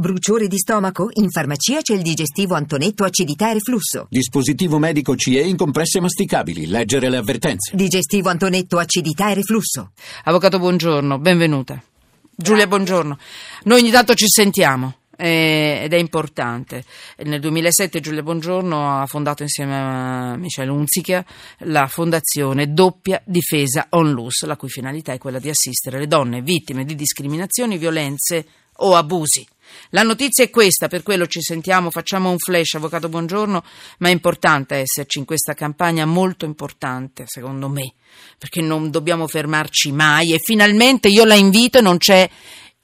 Bruciore di stomaco? In farmacia c'è il digestivo Antonetto acidità e reflusso. Dispositivo medico CE in compresse masticabili. Leggere le avvertenze. Digestivo Antonetto acidità e reflusso. Avvocato, buongiorno, benvenuta. Giulia, buongiorno. Noi ogni tanto ci sentiamo eh, ed è importante. Nel 2007 Giulia Buongiorno ha fondato insieme a Michele Unzica la fondazione Doppia Difesa Onlus, la cui finalità è quella di assistere le donne vittime di discriminazioni, violenze o abusi. La notizia è questa, per quello ci sentiamo, facciamo un flash, avvocato buongiorno, ma è importante esserci in questa campagna, molto importante secondo me, perché non dobbiamo fermarci mai e finalmente io la invito e non c'è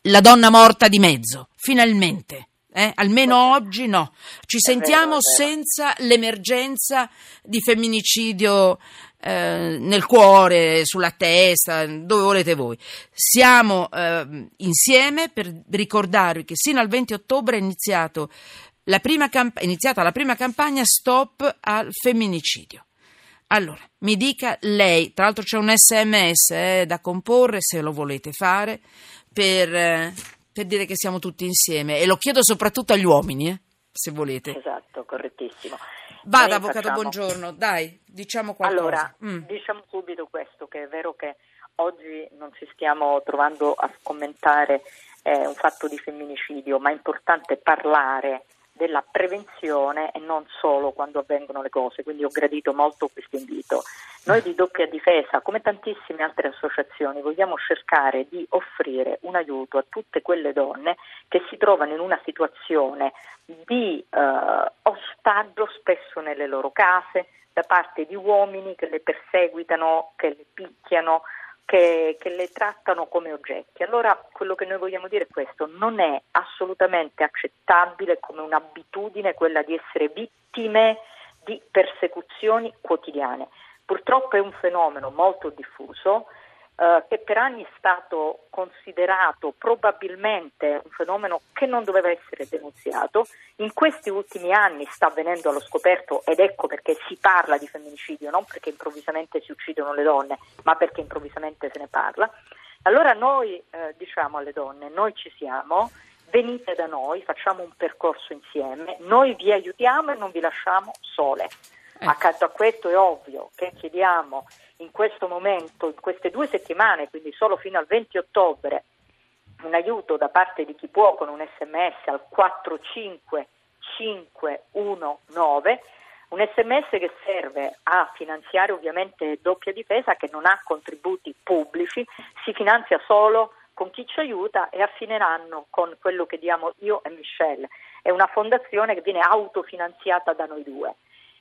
la donna morta di mezzo, finalmente. Eh? Almeno oggi no. Ci sentiamo senza l'emergenza di femminicidio eh, nel cuore, sulla testa, dove volete voi. Siamo eh, insieme per ricordarvi che sino al 20 ottobre è iniziato la camp- è iniziata la prima campagna Stop al femminicidio. Allora, mi dica lei, tra l'altro c'è un sms eh, da comporre se lo volete fare per, eh, per, dire che siamo tutti insieme e lo chiedo soprattutto agli uomini, eh, se volete. Esatto, correttissimo. Vada, avvocato, facciamo... buongiorno, dai, diciamo qualcosa. Allora, mm. diciamo subito questo, che è vero che oggi non ci stiamo trovando a commentare eh, un fatto di femminicidio, ma è importante parlare della prevenzione e non solo quando avvengono le cose, quindi ho gradito molto questo invito. Noi di doppia difesa, come tantissime altre associazioni, vogliamo cercare di offrire un aiuto a tutte quelle donne che si trovano in una situazione di eh, ostaggio spesso nelle loro case da parte di uomini che le perseguitano, che le picchiano, che, che, le trattano come oggetti. Allora quello che noi vogliamo dire è questo, non è assolutamente accettabile come un'abitudine quella di essere vittime di persecuzioni quotidiane. Purtroppo è un fenomeno molto diffuso eh, che per anni è stato considerato probabilmente un fenomeno che non doveva essere denunziato, in questi ultimi anni sta avvenendo allo scoperto ed ecco perché si parla di femminicidio, non perché improvvisamente si uccidono le donne, ma perché improvvisamente se ne parla. Allora noi eh, diciamo alle donne, noi ci siamo, venite da noi, facciamo un percorso insieme, noi vi aiutiamo e non vi lasciamo sole. Ecco. Accanto a questo è ovvio che chiediamo in questo momento, in queste due settimane, quindi solo fino al 20 ottobre, un aiuto da parte di chi può con un sms al 45519, un sms che serve a finanziare ovviamente doppia difesa che non ha contributi pubblici, si finanzia solo con chi ci aiuta e a fine anno con quello che diamo io e Michelle. È una fondazione che viene autofinanziata da noi due.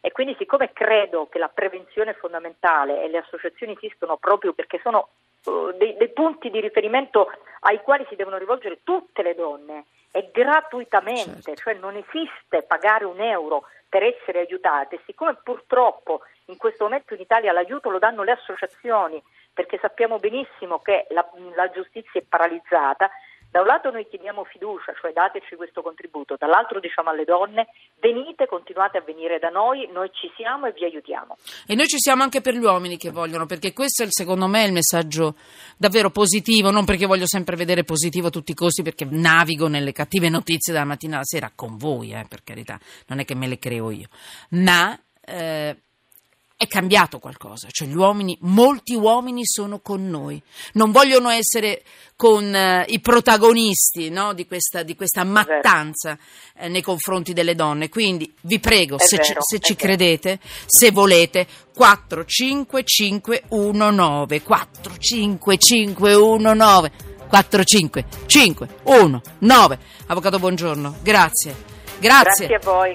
E quindi siccome credo che la prevenzione è fondamentale e le associazioni esistono proprio perché sono uh, dei, dei, punti di riferimento ai quali si devono rivolgere tutte le donne e gratuitamente, certo. cioè non esiste pagare un euro per essere aiutate, siccome purtroppo in questo momento in Italia l'aiuto lo danno le associazioni perché sappiamo benissimo che la, la giustizia è paralizzata, da un lato noi chiediamo fiducia, cioè dateci questo contributo, dall'altro diciamo alle donne venite, continuate a venire da noi, noi ci siamo e vi aiutiamo. E noi ci siamo anche per gli uomini che vogliono, perché questo è secondo me il messaggio davvero positivo, non perché voglio sempre vedere positivo a tutti i costi, perché navigo nelle cattive notizie dalla mattina alla sera con voi, eh, per carità, non è che me le creo io, ma... Eh, è cambiato qualcosa, cioè gli uomini, molti uomini sono con noi, non vogliono essere con eh, i protagonisti no, di, questa, di, questa, mattanza eh, nei confronti delle donne, quindi vi prego, se, vero, ci, se ci credete, se volete, 45519, 45519, 45519, avvocato buongiorno, grazie, grazie. Grazie a voi.